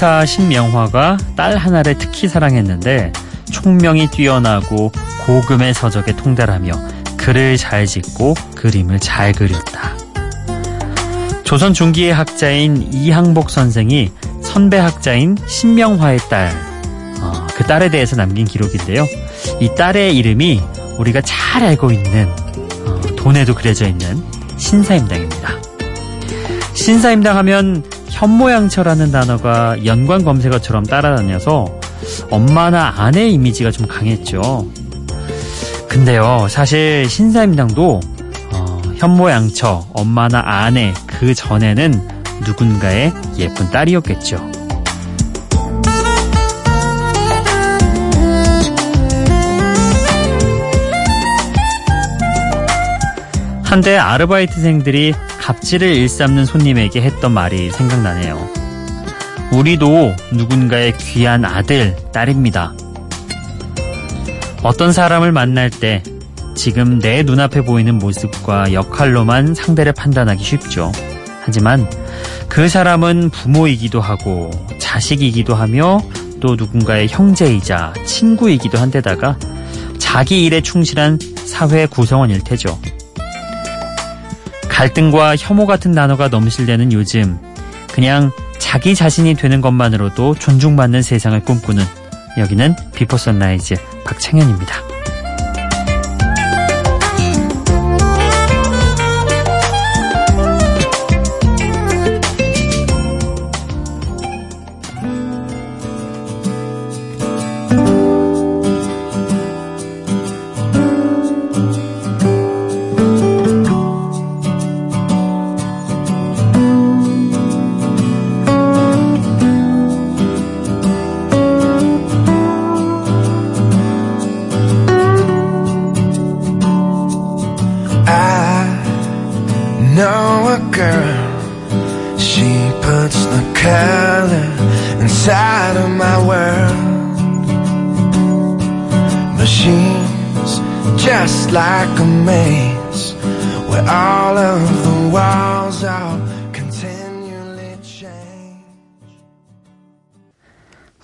신사 신명화가 딸 하나를 특히 사랑했는데 총명이 뛰어나고 고금의 서적에 통달하며 글을 잘 짓고 그림을 잘 그렸다. 조선 중기의 학자인 이항복 선생이 선배 학자인 신명화의 딸, 어, 그 딸에 대해서 남긴 기록인데요. 이 딸의 이름이 우리가 잘 알고 있는 어, 돈에도 그려져 있는 신사임당입니다. 신사임당 하면 현모양처라는 단어가 연관 검색어처럼 따라다녀서 엄마나 아내 이미지가 좀 강했죠. 근데요, 사실 신사임당도 어, 현모양처, 엄마나 아내 그 전에는 누군가의 예쁜 딸이었겠죠. 한때 아르바이트생들이 갑질을 일삼는 손님에게 했던 말이 생각나네요. 우리도 누군가의 귀한 아들, 딸입니다. 어떤 사람을 만날 때 지금 내 눈앞에 보이는 모습과 역할로만 상대를 판단하기 쉽죠. 하지만 그 사람은 부모이기도 하고 자식이기도 하며 또 누군가의 형제이자 친구이기도 한데다가 자기 일에 충실한 사회 구성원일 테죠. 갈등과 혐오 같은 단어가 넘실대는 요즘 그냥 자기 자신이 되는 것만으로도 존중받는 세상을 꿈꾸는 여기는 Before Sunrise 박창현입니다.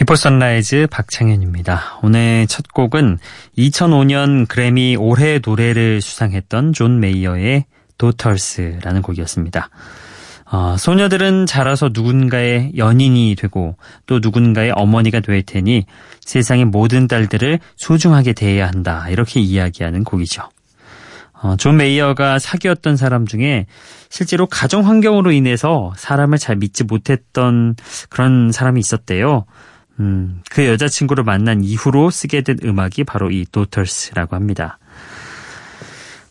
Before Sunrise 박창현입니다. 오늘 첫 곡은 2005년 그래미 올해 노래를 수상했던 존 메이어의 도터스라는 곡이었습니다. 어, 소녀들은 자라서 누군가의 연인이 되고 또 누군가의 어머니가 될 테니 세상의 모든 딸들을 소중하게 대해야 한다. 이렇게 이야기하는 곡이죠. 어, 존 메이어가 사귀었던 사람 중에 실제로 가정 환경으로 인해서 사람을 잘 믿지 못했던 그런 사람이 있었대요. 음, 그 여자친구를 만난 이후로 쓰게 된 음악이 바로 이 도터스라고 합니다.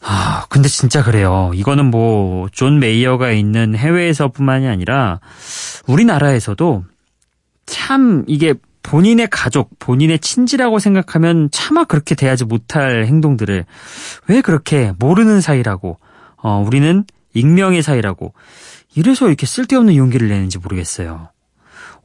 아, 근데 진짜 그래요. 이거는 뭐, 존 메이어가 있는 해외에서 뿐만이 아니라, 우리나라에서도 참 이게 본인의 가족, 본인의 친지라고 생각하면 차마 그렇게 대하지 못할 행동들을 왜 그렇게 모르는 사이라고, 어, 우리는 익명의 사이라고, 이래서 이렇게 쓸데없는 용기를 내는지 모르겠어요.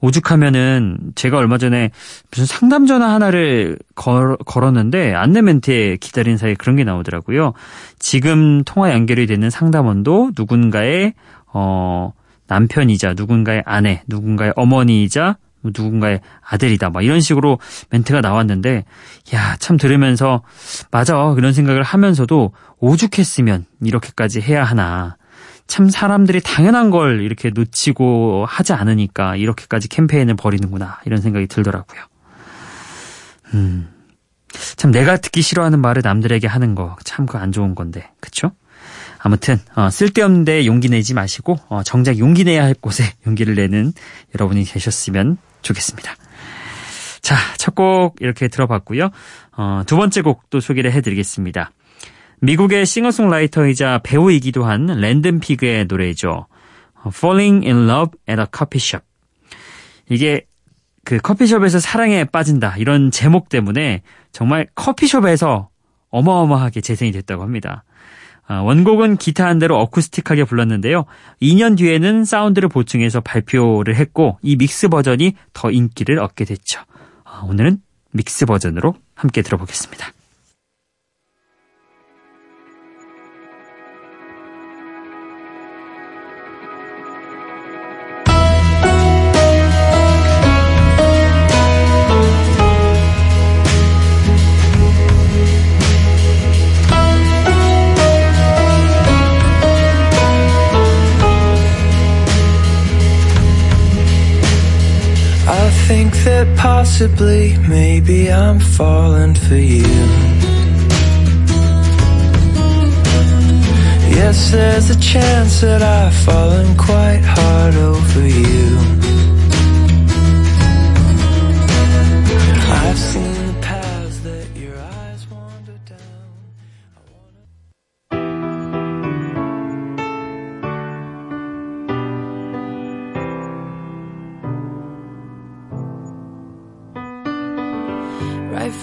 오죽하면은 제가 얼마 전에 무슨 상담 전화 하나를 걸, 걸었는데 안내 멘트에 기다린 사이에 그런 게 나오더라고요. 지금 통화 연결이 되는 상담원도 누군가의 어 남편이자 누군가의 아내, 누군가의 어머니이자 누군가의 아들이다. 막 이런 식으로 멘트가 나왔는데 야, 참 들으면서 맞아. 그런 생각을 하면서도 오죽했으면 이렇게까지 해야 하나. 참 사람들이 당연한 걸 이렇게 놓치고 하지 않으니까 이렇게까지 캠페인을 벌이는구나 이런 생각이 들더라고요. 음, 참 내가 듣기 싫어하는 말을 남들에게 하는 거 참 그 안 좋은 건데 그쵸? 아무튼 어, 쓸데없는데 용기 내지 마시고 어, 정작 용기 내야 할 곳에 용기를 내는 여러분이 계셨으면 좋겠습니다. 자, 첫 곡 이렇게 들어봤고요. 어, 두 번째 곡도 소개를 해드리겠습니다. 미국의 싱어송라이터이자 배우이기도 한 랜든 피그의 노래죠. Falling in Love at a Coffee Shop. 이게 그 커피숍에서 사랑에 빠진다 이런 제목 때문에 정말 커피숍에서 어마어마하게 재생이 됐다고 합니다. 아, 원곡은 기타 한 대로 어쿠스틱하게 불렀는데요. 2년 뒤에는 사운드를 보충해서 발표를 했고 이 믹스 버전이 더 인기를 얻게 됐죠. 아, 오늘은 믹스 버전으로 함께 들어보겠습니다. Possibly, maybe I'm falling for you. Yes, there's a chance that I've fallen quite hard over you. I've seen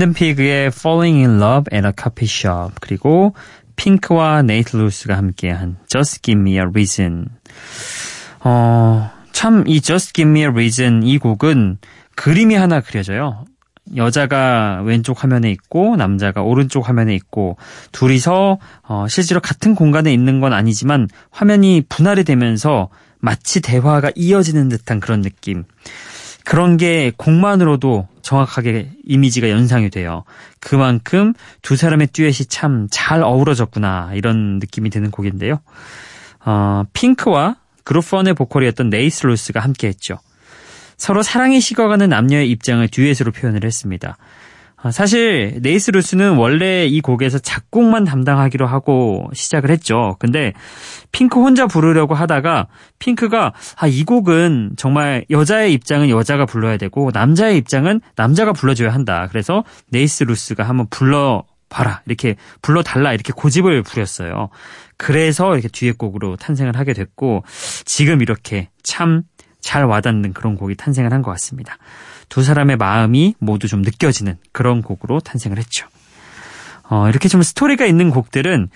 랜든 피그의 Falling in Love at a Coffee Shop 그리고 핑크와 네이트 루스가 함께한 Just Give Me a Reason. 어, 참 이 Just Give Me a Reason 이 곡은 그림이 하나 그려져요. 여자가 왼쪽 화면에 있고 남자가 오른쪽 화면에 있고 둘이서 어, 실제로 같은 공간에 있는 건 아니지만 화면이 분할이 되면서 마치 대화가 이어지는 듯한 그런 느낌. 그런 게 곡만으로도 정확하게 이미지가 연상이 돼요. 그만큼 두 사람의 듀엣이 참 잘 어우러졌구나 이런 느낌이 드는 곡인데요. 어, 핑크와 그룹 Fun의 보컬이었던 네이트 루스가 함께했죠. 서로 사랑이 식어가는 남녀의 입장을 듀엣으로 표현을 했습니다. 아, 사실 네이트 루스는 원래 이 곡에서 작곡만 담당하기로 하고 시작을 했죠. 근데 핑크 혼자 부르려고 하다가 핑크가 아, 이 곡은 정말 여자의 입장은 여자가 불러야 되고 남자의 입장은 남자가 불러줘야 한다. 그래서 네이트 루스가 한번 불러 봐라 이렇게 불러달라 이렇게 고집을 부렸어요. 그래서 이렇게 듀엣곡으로 탄생을 하게 됐고 지금 이렇게 참 잘 와닿는 그런 곡이 탄생을 한 것 같습니다. 두 사람의 마음이 모두 좀 느껴지는 그런 곡으로 탄생을 했죠. 어, 이렇게 좀 스토리가 있는 곡들은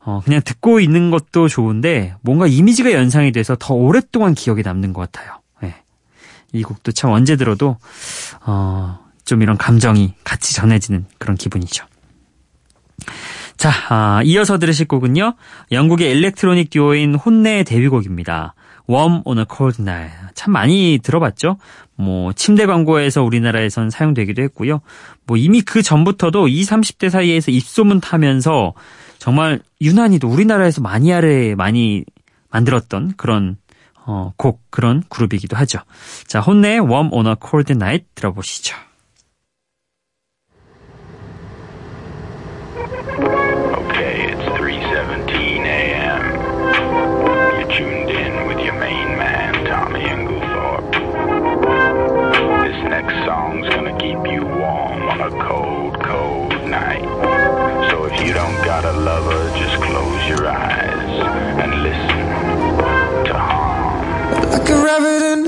어, 그냥 듣고 있는 것도 좋은데 뭔가 이미지가 연상이 돼서 더 오랫동안 기억에 남는 것 같아요. 예. 이 곡도 참 언제 들어도 어, 좀 이런 감정이 같이 전해지는 그런 기분이죠. 자, 아, 이어서 들으실 곡은요. 영국의 일렉트로닉 듀오인 혼내의 데뷔곡입니다. Warm on a Cold Night. 참 많이 들어봤죠? 뭐 침대 광고에서 우리나라에선 사용되기도 했고요. 뭐 이미 그 전부터도 20, 30대 사이에서 입소문 타면서 정말 유난히도 우리나라에서 마니아를 많이 만들었던 그런 어, 곡 그런 그룹이기도 하죠. 자, 혼내의 Warm on a Cold Night 들어보시죠. Your eyes and listen to harm. Like a rabbit in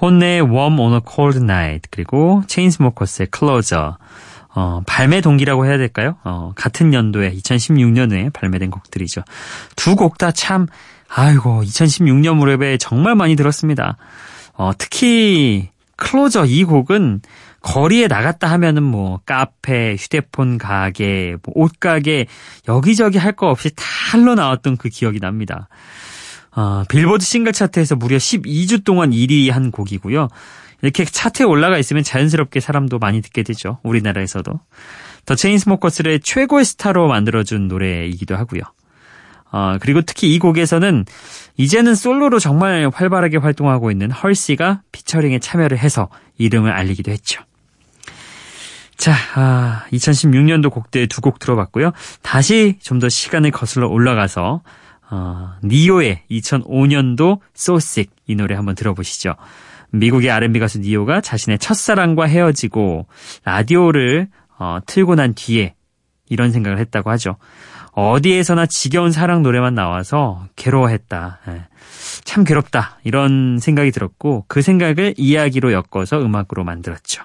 혼내의 Warm on a Cold Night 그리고 체인스모커스의 Closer 어, 발매 동기라고 해야 될까요? 어, 같은 연도에 2016년에 발매된 곡들이죠. 두 곡 다 참 아이고 2016년 무렵에 정말 많이 들었습니다. 어, 특히 클로저 이 곡은 거리에 나갔다 하면은 뭐 카페, 휴대폰 가게, 뭐 옷가게 여기저기 할 거 없이 다 흘러 나왔던 그 기억이 납니다. 어, 빌보드 싱글 차트에서 무려 12주 동안 1위 한 곡이고요. 이렇게 차트에 올라가 있으면 자연스럽게 사람도 많이 듣게 되죠. 우리나라에서도. 더 체인스모커스를 최고의 스타로 만들어준 노래이기도 하고요. 어, 그리고 특히 이 곡에서는 이제는 솔로로 정말 활발하게 활동하고 있는 할시가 피처링에 참여를 해서 이름을 알리기도 했죠. 자, 아, 2016년도 곡들 두곡 들어봤고요. 다시 좀 더 시간을 거슬러 올라가서 어, 니오의 2005년도 So Sick 이 노래 한번 들어보시죠. 미국의 R&B 가수 니오가 자신의 첫사랑과 헤어지고 라디오를 어, 틀고 난 뒤에 이런 생각을 했다고 하죠. 어디에서나 지겨운 사랑 노래만 나와서 괴로워했다. 예. 참 괴롭다. 이런 생각이 들었고 그 생각을 이야기로 엮어서 음악으로 만들었죠.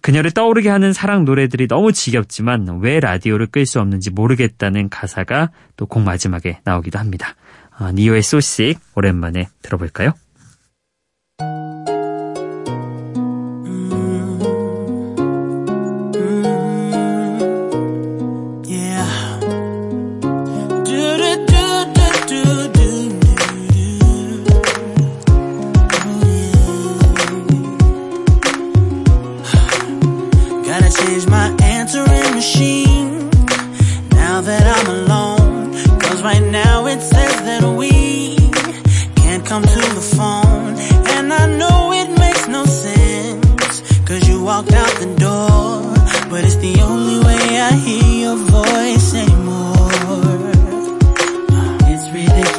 그녀를 떠오르게 하는 사랑 노래들이 너무 지겹지만 왜 라디오를 끌 수 없는지 모르겠다는 가사가 또 곡 마지막에 나오기도 합니다. 아, 니오의 소식 오랜만에 들어볼까요?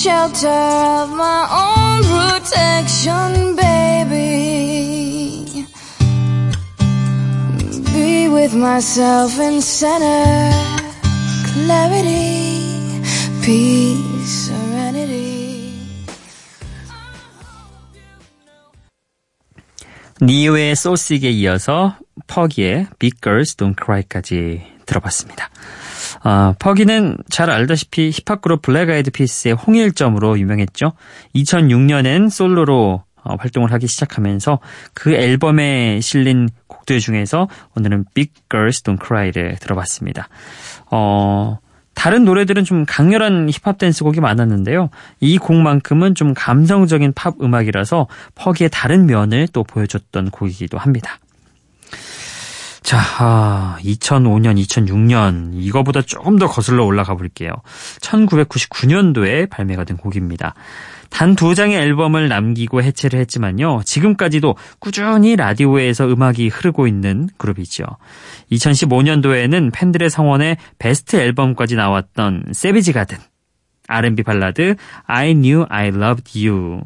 shelter of my own protection, baby. Be with myself and center clarity, peace, serenity. 니오의 소식에 이어서 퍼기의 Big Girls Don't Cry까지 들어봤습니다. 아, 퍼기는 잘 알다시피 힙합 그룹 블랙 아이드 피스의 홍일점으로 유명했죠. 2006년엔 솔로로 어, 활동을 하기 시작하면서 그 앨범에 실린 곡들 중에서 오늘은 Big Girls Don't Cry를 들어봤습니다. 어, 다른 노래들은 좀 강렬한 힙합 댄스 곡이 많았는데요. 이 곡만큼은 좀 감성적인 팝 음악이라서 퍼기의 다른 면을 또 보여줬던 곡이기도 합니다. 자, 아, 2005년, 2006년 이거보다 조금 더 거슬러 올라가 볼게요. 1999년도에 발매가 된 곡입니다. 단 두 장의 앨범을 남기고 해체를 했지만요. 지금까지도 꾸준히 라디오에서 음악이 흐르고 있는 그룹이죠. 2015년도에는 팬들의 성원에 베스트 앨범까지 나왔던 세비지 가든 R&B 발라드 I Knew I Loved You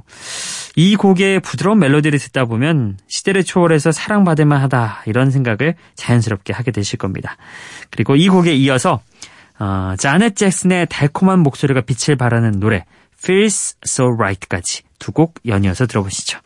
이 곡의 부드러운 멜로디를 듣다 보면 시대를 초월해서 사랑받을 만하다 이런 생각을 자연스럽게 하게 되실 겁니다. 그리고 이 곡에 이어서 어, 자넷 잭슨의 달콤한 목소리가 빛을 발하는 노래 Feels So Right까지 두 곡 연이어서 들어보시죠.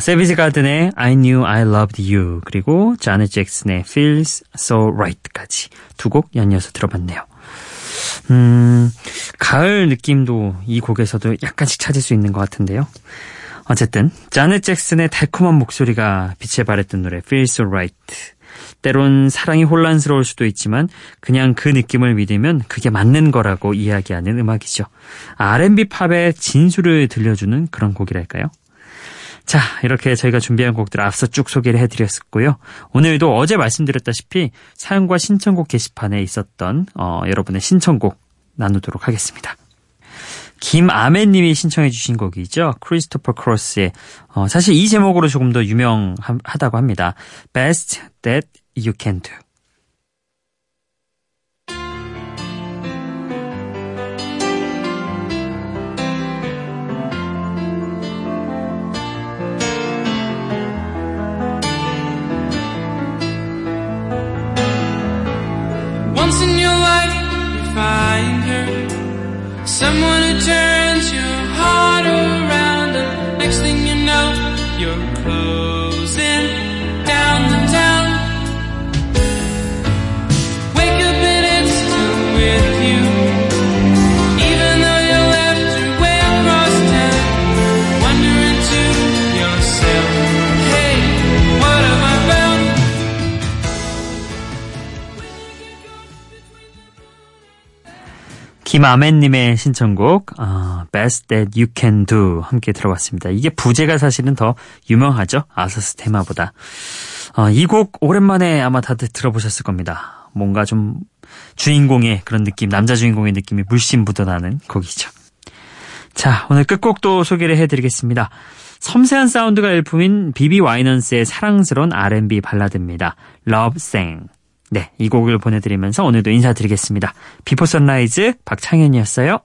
세비지 가든의 I Knew I Loved You 그리고 자넷 잭슨의 Feels So Right까지 두 곡 연이어서 들어봤네요. 음, 가을 느낌도 이 곡에서도 약간씩 찾을 수 있는 것 같은데요. 어쨌든 자넷 잭슨의 달콤한 목소리가 빛에 발했던 노래 Feels So Right 때론 사랑이 혼란스러울 수도 있지만 그냥 그 느낌을 믿으면 그게 맞는 거라고 이야기하는 음악이죠. R&B 팝의 진수를 들려주는 그런 곡이랄까요? 자, 이렇게 저희가 준비한 곡들 앞서 쭉 소개를 해드렸었고요. 오늘도 어제 말씀드렸다시피 사연과 신청곡 게시판에 있었던 어, 여러분의 신청곡 나누도록 하겠습니다. 김아멘님이 신청해 주신 곡이죠. 크리스토퍼 크로스의 어, 사실 이 제목으로 조금 더 유명하다고 합니다. Best That You Can Do. someone to turn 김아멘님의 신청곡 어, Best That You Can Do 함께 들어봤습니다. 이게 부제가 사실은 더 유명하죠. 아서스 테마보다. 어, 이곡 오랜만에 아마 다들 들어보셨을 겁니다. 뭔가 좀 주인공의 그런 느낌, 남자 주인공의 느낌이 물씬 묻어나는 곡이죠. 자, 오늘 끝곡도 소개를 해드리겠습니다. 섬세한 사운드가 일품인 비비 와이넌스의 사랑스러운 R&B 발라드입니다. Love Sang. 네, 이 곡을 보내드리면서 오늘도 인사드리겠습니다. 비포 선라이즈 박창현이었어요.